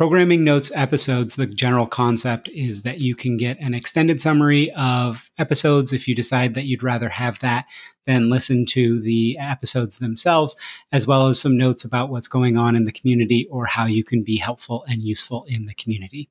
Programming Notes episodes, the general concept is that you can get an extended summary of episodes if you decide that you'd rather have that than listen to the episodes themselves, as well as some notes about what's going on in the community or how you can be helpful and useful in the community.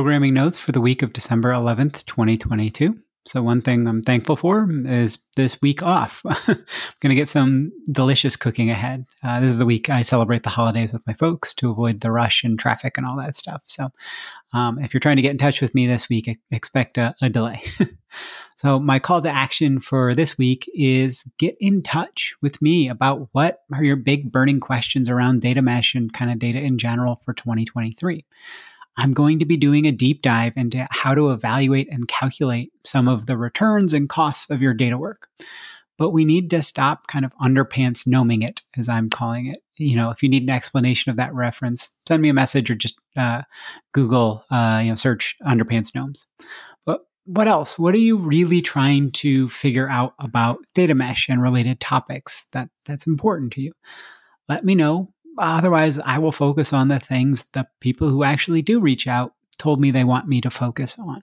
Programming notes for the week of December 11th, 2022. So, one thing I'm thankful for is this week off. I'm going to get some delicious cooking ahead. Uh, this is the week I celebrate the holidays with my folks to avoid the rush and traffic and all that stuff. So, um, if you're trying to get in touch with me this week, expect a, a delay. so, my call to action for this week is get in touch with me about what are your big burning questions around data mesh and kind of data in general for 2023. I'm going to be doing a deep dive into how to evaluate and calculate some of the returns and costs of your data work. But we need to stop kind of underpants gnoming it, as I'm calling it. You know, if you need an explanation of that reference, send me a message or just uh, Google, uh, you know, search underpants gnomes. But what else? What are you really trying to figure out about data mesh and related topics that that's important to you? Let me know Otherwise, I will focus on the things the people who actually do reach out told me they want me to focus on.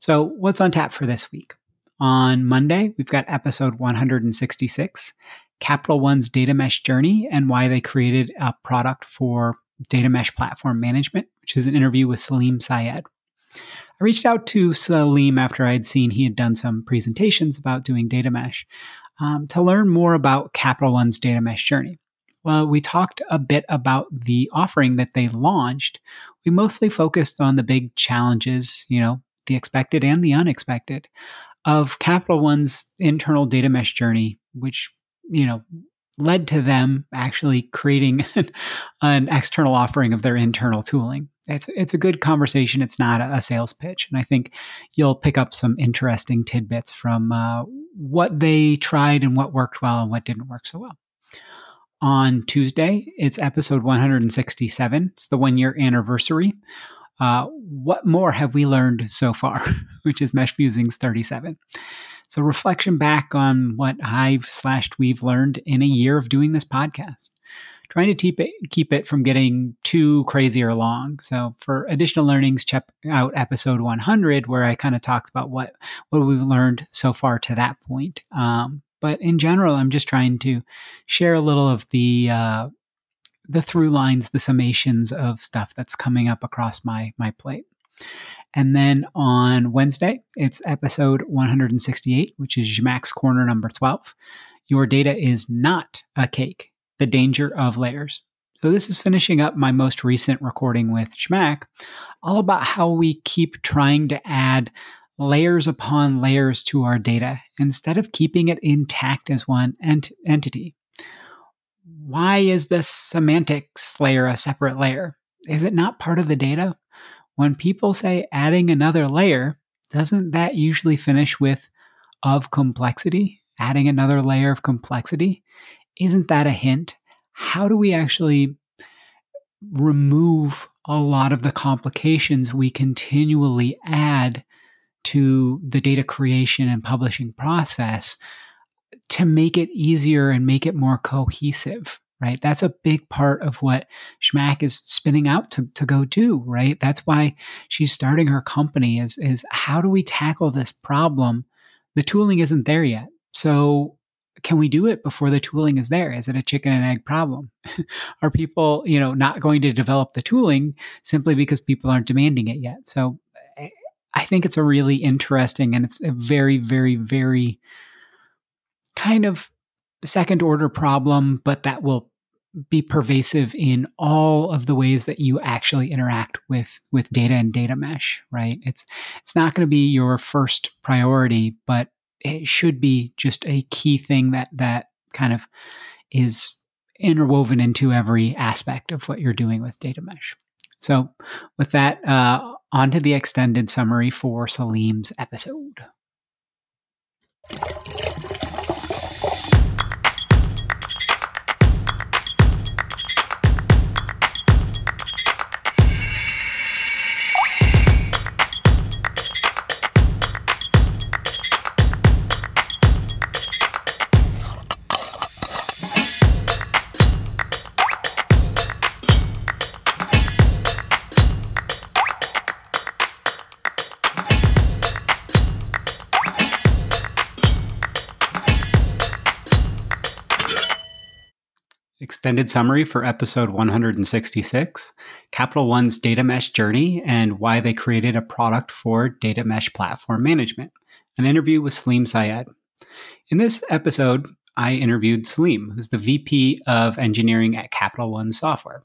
So, what's on tap for this week? On Monday, we've got episode 166 Capital One's data mesh journey and why they created a product for data mesh platform management, which is an interview with Salim Syed. I reached out to Salim after I had seen he had done some presentations about doing data mesh um, to learn more about Capital One's data mesh journey. Well, we talked a bit about the offering that they launched. We mostly focused on the big challenges, you know, the expected and the unexpected of Capital One's internal data mesh journey, which, you know, led to them actually creating an external offering of their internal tooling. It's it's a good conversation. It's not a, sales pitch, and I think you'll pick up some interesting tidbits from uh, what they tried and what worked well and what didn't work so well on Tuesday. It's episode 167. It's the one year anniversary. Uh, what more have we learned so far, which is Mesh Musings 37? So, reflection back on what I've slashed we've learned in a year of doing this podcast. Trying to keep it, keep it from getting too crazy or long. So, for additional learnings, check out episode 100, where I kind of talked about what what we've learned so far to that point. Um, but in general, I'm just trying to share a little of the uh, the through lines, the summations of stuff that's coming up across my my plate. And then on Wednesday, it's episode 168, which is Zhamak's Corner number 12. Your data is not a cake. The danger of layers. So this is finishing up my most recent recording with Zhamak, all about how we keep trying to add layers upon layers to our data instead of keeping it intact as one ent- entity. Why is this semantics layer a separate layer? Is it not part of the data? When people say adding another layer, doesn't that usually finish with of complexity? Adding another layer of complexity? Isn't that a hint? How do we actually remove a lot of the complications we continually add to the data creation and publishing process to make it easier and make it more cohesive right? That's a big part of what Zhamak is spinning out to, to go do right? That's why she's starting her company is is how do we tackle this problem? The tooling isn't there yet. So can we do it before the tooling is there? Is it a chicken and egg problem? Are people you know not going to develop the tooling simply because people aren't demanding it yet? So I think it's a really interesting and it's a very, very, very kind of second order problem, but that will be pervasive in all of the ways that you actually interact with with data and data mesh right? It's it's not going to be your first priority but it should be just a key thing that that kind of is interwoven into every aspect of what you're doing with data mesh so with that uh, on to the extended summary for Salim's episode. Extended summary for episode 166 Capital One's data mesh journey and why they created a product for data mesh platform management. An interview with Salim Syed. In this episode, I interviewed Salim, who's the VP of engineering at Capital One Software.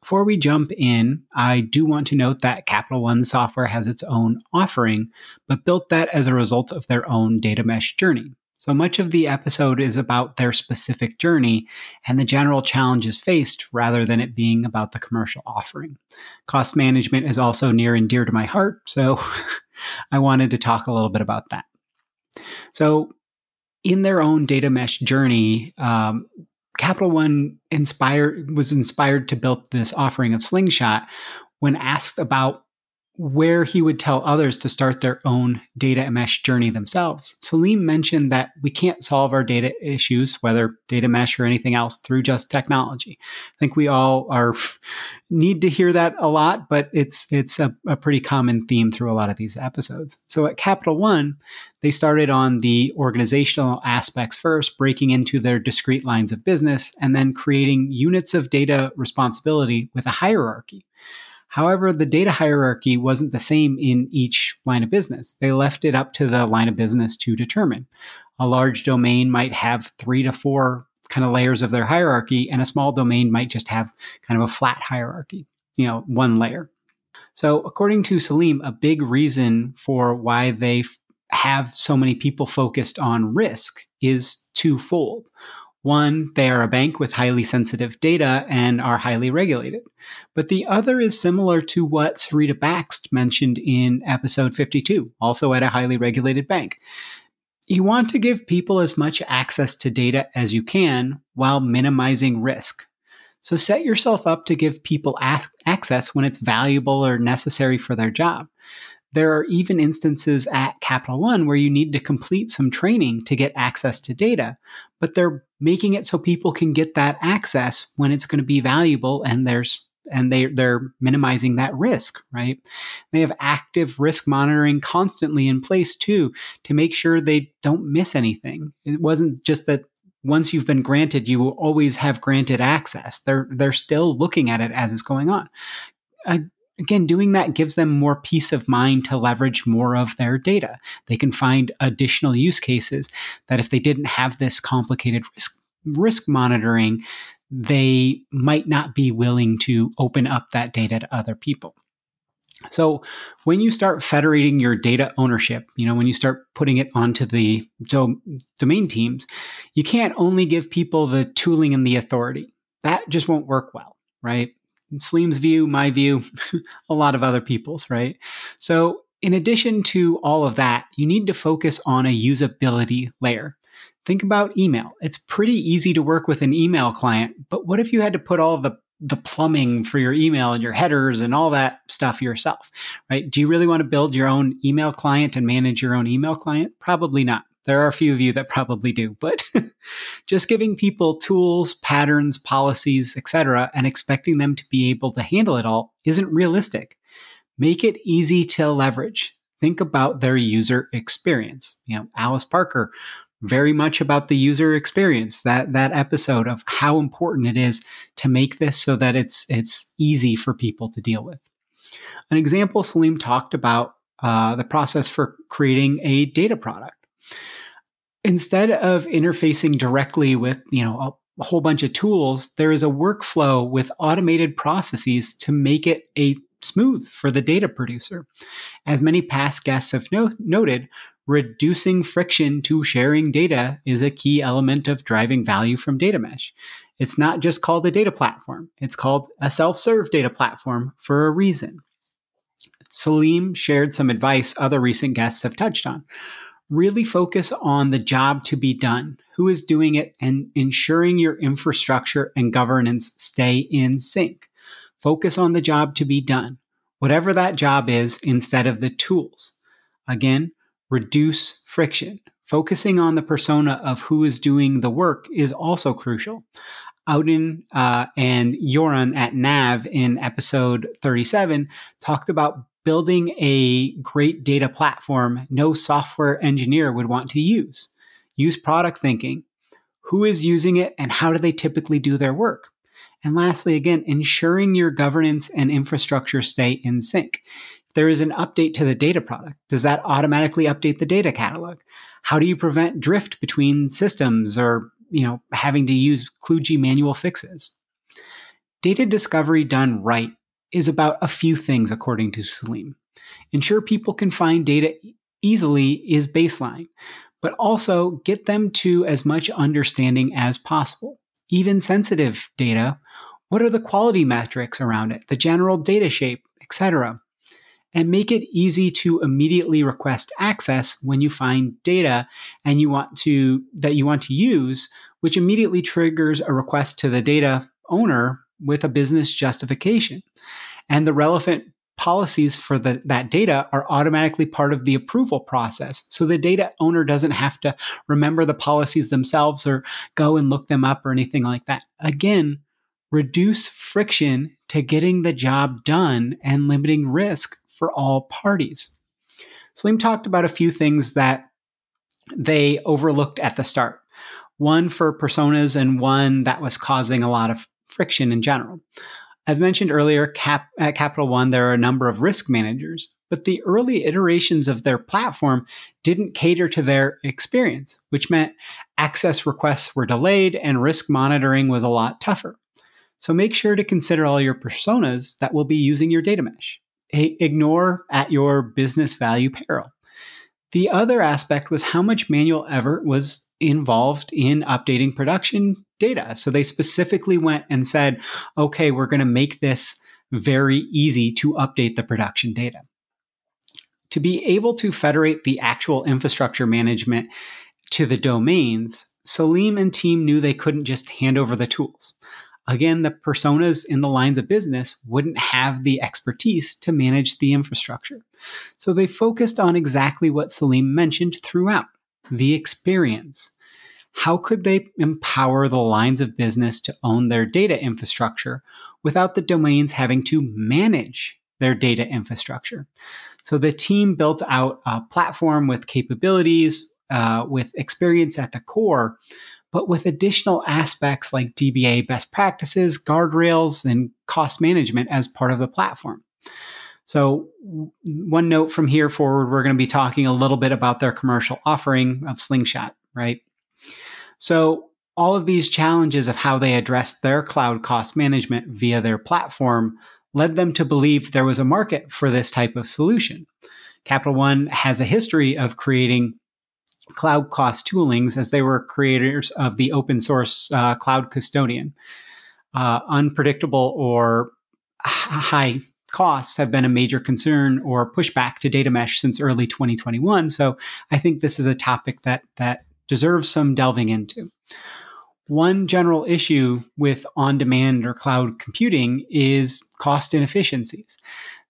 Before we jump in, I do want to note that Capital One Software has its own offering, but built that as a result of their own data mesh journey. So much of the episode is about their specific journey and the general challenges faced rather than it being about the commercial offering. Cost management is also near and dear to my heart, so I wanted to talk a little bit about that. So, in their own data mesh journey, um, Capital One inspired was inspired to build this offering of Slingshot when asked about where he would tell others to start their own data mesh journey themselves. Salim mentioned that we can't solve our data issues, whether data mesh or anything else, through just technology. I think we all are need to hear that a lot, but it's it's a, a pretty common theme through a lot of these episodes. So at Capital One, they started on the organizational aspects first, breaking into their discrete lines of business, and then creating units of data responsibility with a hierarchy. However, the data hierarchy wasn't the same in each line of business. They left it up to the line of business to determine. A large domain might have three to four kind of layers of their hierarchy, and a small domain might just have kind of a flat hierarchy, you know, one layer. So, according to Salim, a big reason for why they have so many people focused on risk is twofold. One, they are a bank with highly sensitive data and are highly regulated. But the other is similar to what Sarita Bakst mentioned in episode 52, also at a highly regulated bank. You want to give people as much access to data as you can while minimizing risk. So set yourself up to give people access when it's valuable or necessary for their job. There are even instances at Capital One where you need to complete some training to get access to data, but they're making it so people can get that access when it's going to be valuable and there's and they they're minimizing that risk, right? They have active risk monitoring constantly in place too to make sure they don't miss anything. It wasn't just that once you've been granted, you will always have granted access. They're they're still looking at it as it's going on. Uh, again, doing that gives them more peace of mind to leverage more of their data. They can find additional use cases that if they didn't have this complicated risk, risk monitoring, they might not be willing to open up that data to other people. So when you start federating your data ownership, you know, when you start putting it onto the do- domain teams, you can't only give people the tooling and the authority. That just won't work well, right? Salim's view, my view, a lot of other people's, right? So, in addition to all of that, you need to focus on a usability layer. Think about email. It's pretty easy to work with an email client, but what if you had to put all the the plumbing for your email and your headers and all that stuff yourself, right? Do you really want to build your own email client and manage your own email client? Probably not. There are a few of you that probably do, but just giving people tools, patterns, policies, etc., and expecting them to be able to handle it all isn't realistic. Make it easy to leverage. Think about their user experience. You know, Alice Parker, very much about the user experience. That that episode of how important it is to make this so that it's it's easy for people to deal with. An example Salim talked about uh, the process for creating a data product instead of interfacing directly with, you know, a, a whole bunch of tools, there is a workflow with automated processes to make it a smooth for the data producer. As many past guests have no- noted, reducing friction to sharing data is a key element of driving value from data mesh. It's not just called a data platform, it's called a self serve data platform for a reason. Salim shared some advice other recent guests have touched on really focus on the job to be done, who is doing it, and ensuring your infrastructure and governance stay in sync. Focus on the job to be done, whatever that job is, instead of the tools. Again, reduce friction. Focusing on the persona of who is doing the work is also crucial. Audun uh, and Joran at Nav in episode 37 talked about building a great data platform no software engineer would want to use. Use product thinking. who is using it and how do they typically do their work. And lastly, again, ensuring your governance and infrastructure stay in sync. If there is an update to the data product, does that automatically update the data catalog? How do you prevent drift between systems or, you know, having to use kludgy manual fixes? Data discovery done right is about a few things, according to Salim. Ensure people can find data easily is baseline, but also get them to as much understanding as possible. Even sensitive data, what are the quality metrics around it, the general data shape, etc. And make it easy to immediately request access when you find data and you want to that you want to use, which immediately triggers a request to the data owner with a business justification. And the relevant policies for the, that data are automatically part of the approval process. So the data owner doesn't have to remember the policies themselves or go and look them up or anything like that. Again, reduce friction to getting the job done and limiting risk for all parties. Salim talked about a few things that they overlooked at the start. One for personas and one that was causing a lot of friction in general. As mentioned earlier, Cap, at Capital One, there are a number of risk managers, but the early iterations of their platform didn't cater to their experience, which meant access requests were delayed and risk monitoring was a lot tougher. So make sure to consider all your personas that will be using your data mesh. Ignore at your business value peril. The other aspect was how much manual effort was involved in updating production data. So they specifically went and said, okay, we're going to make this very easy to update the production data. To be able to federate the actual infrastructure management to the domains, Salim and team knew they couldn't just hand over the tools. Again, the personas in the lines of business wouldn't have the expertise to manage the infrastructure. So they focused on exactly what Salim mentioned throughout the experience. How could they empower the lines of business to own their data infrastructure without the domains having to manage their data infrastructure? So the team built out a platform with capabilities, uh, with experience at the core, but with additional aspects like DBA best practices, guardrails, and cost management as part of the platform. So, one note from here forward, we're going to be talking a little bit about their commercial offering of Slingshot, right? So, all of these challenges of how they addressed their cloud cost management via their platform led them to believe there was a market for this type of solution. Capital One has a history of creating cloud cost toolings as they were creators of the open source uh, cloud custodian. Uh, unpredictable or high costs have been a major concern or pushback to data mesh since early 2021. So I think this is a topic that that deserves some delving into. One general issue with on demand or cloud computing is cost inefficiencies.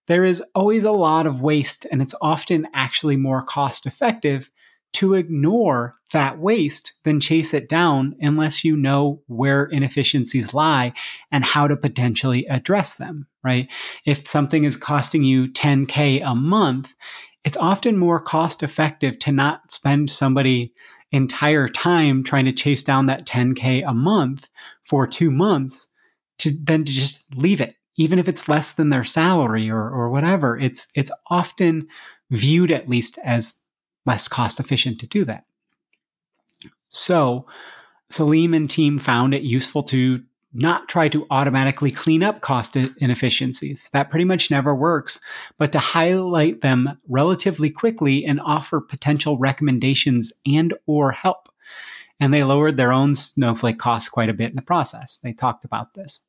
There is always a lot of waste, and it's often actually more cost effective to ignore that waste than chase it down unless you know where inefficiencies lie and how to potentially address them, right? If something is costing you 10K a month, it's often more cost effective to not spend somebody entire time trying to chase down that 10K a month for two months to then to just leave it. Even if it's less than their salary or, or whatever, it's, it's often viewed at least as less cost efficient to do that. So Salim and team found it useful to not try to automatically clean up cost inefficiencies. That pretty much never works, but to highlight them relatively quickly and offer potential recommendations and or help. And they lowered their own Snowflake costs quite a bit in the process. They talked about this.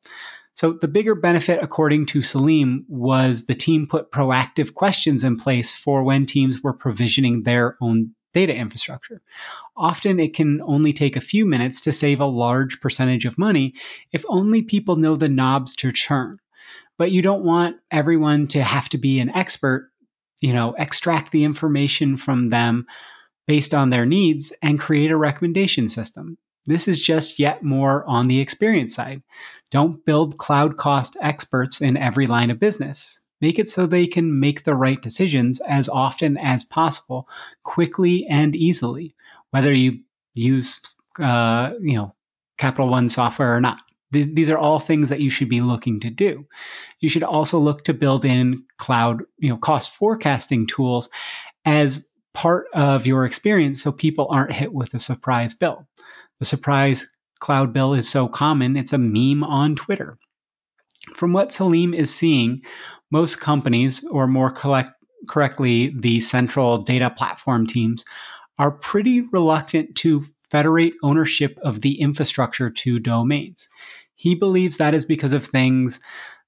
So the bigger benefit, according to Salim, was the team put proactive questions in place for when teams were provisioning their own data infrastructure. Often it can only take a few minutes to save a large percentage of money if only people know the knobs to turn. But you don't want everyone to have to be an expert, you know, extract the information from them based on their needs and create a recommendation system. This is just yet more on the experience side. Don't build cloud cost experts in every line of business. Make it so they can make the right decisions as often as possible, quickly and easily. Whether you use uh, you know, Capital One software or not. Th- these are all things that you should be looking to do. You should also look to build in cloud, you know, cost forecasting tools as part of your experience so people aren't hit with a surprise bill. The surprise cloud bill is so common, it's a meme on Twitter. From what Salim is seeing, most companies, or more collect- correctly, the central data platform teams, are pretty reluctant to federate ownership of the infrastructure to domains. He believes that is because of things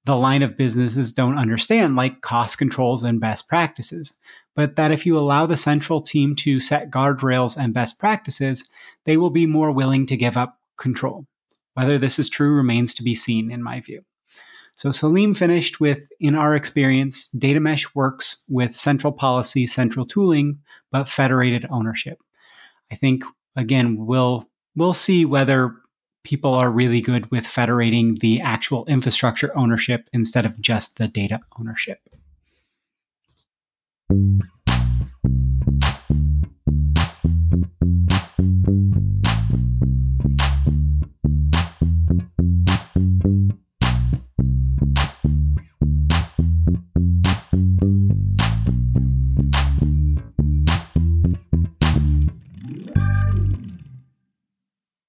the line of businesses don't understand, like cost controls and best practices. But that if you allow the central team to set guardrails and best practices, they will be more willing to give up control. Whether this is true remains to be seen, in my view. So Salim finished with, in our experience, data mesh works with central policy, central tooling, but federated ownership. I think again, we'll we'll see whether people are really good with federating the actual infrastructure ownership instead of just the data ownership.